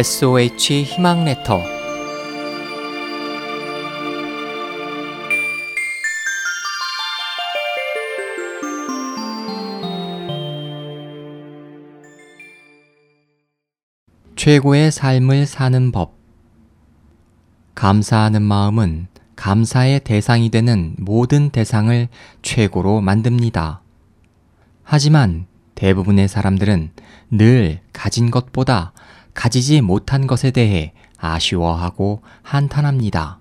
SOH 희망 레터 최고의 삶을 사는 법 감사하는 마음은 감사의 대상이 되는 모든 대상을 최고로 만듭니다. 하지만 대부분의 사람들은 늘 가진 것보다 가지지 못한 것에 대해 아쉬워하고 한탄합니다.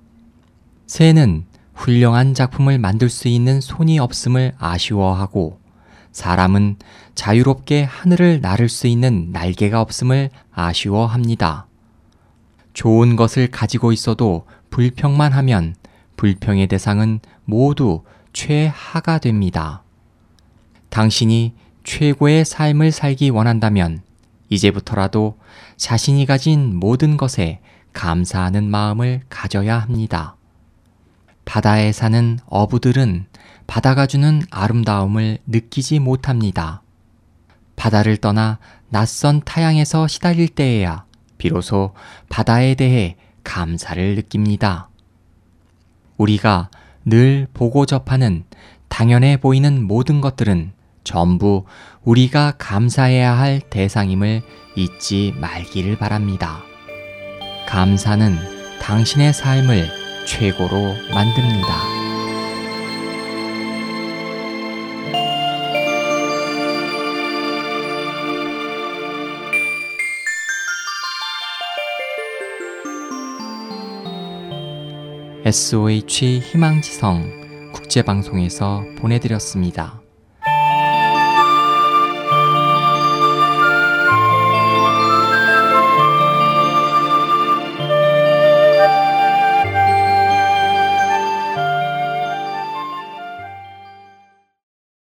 새는 훌륭한 작품을 만들 수 있는 손이 없음을 아쉬워하고 사람은 자유롭게 하늘을 나를 수 있는 날개가 없음을 아쉬워합니다. 좋은 것을 가지고 있어도 불평만 하면 불평의 대상은 모두 최하가 됩니다. 당신이 최고의 삶을 살기 원한다면 이제부터라도 자신이 가진 모든 것에 감사하는 마음을 가져야 합니다. 바다에 사는 어부들은 바다가 주는 아름다움을 느끼지 못합니다. 바다를 떠나 낯선 타양에서 시달릴 때에야 비로소 바다에 대해 감사를 느낍니다. 우리가 늘 보고 접하는 당연해 보이는 모든 것들은 전부 우리가 감사해야 할 대상임을 잊지 말기를 바랍니다. 감사는 당신의 삶을 최고로 만듭니다. SOH 희망지성 국제방송에서 보내드렸습니다.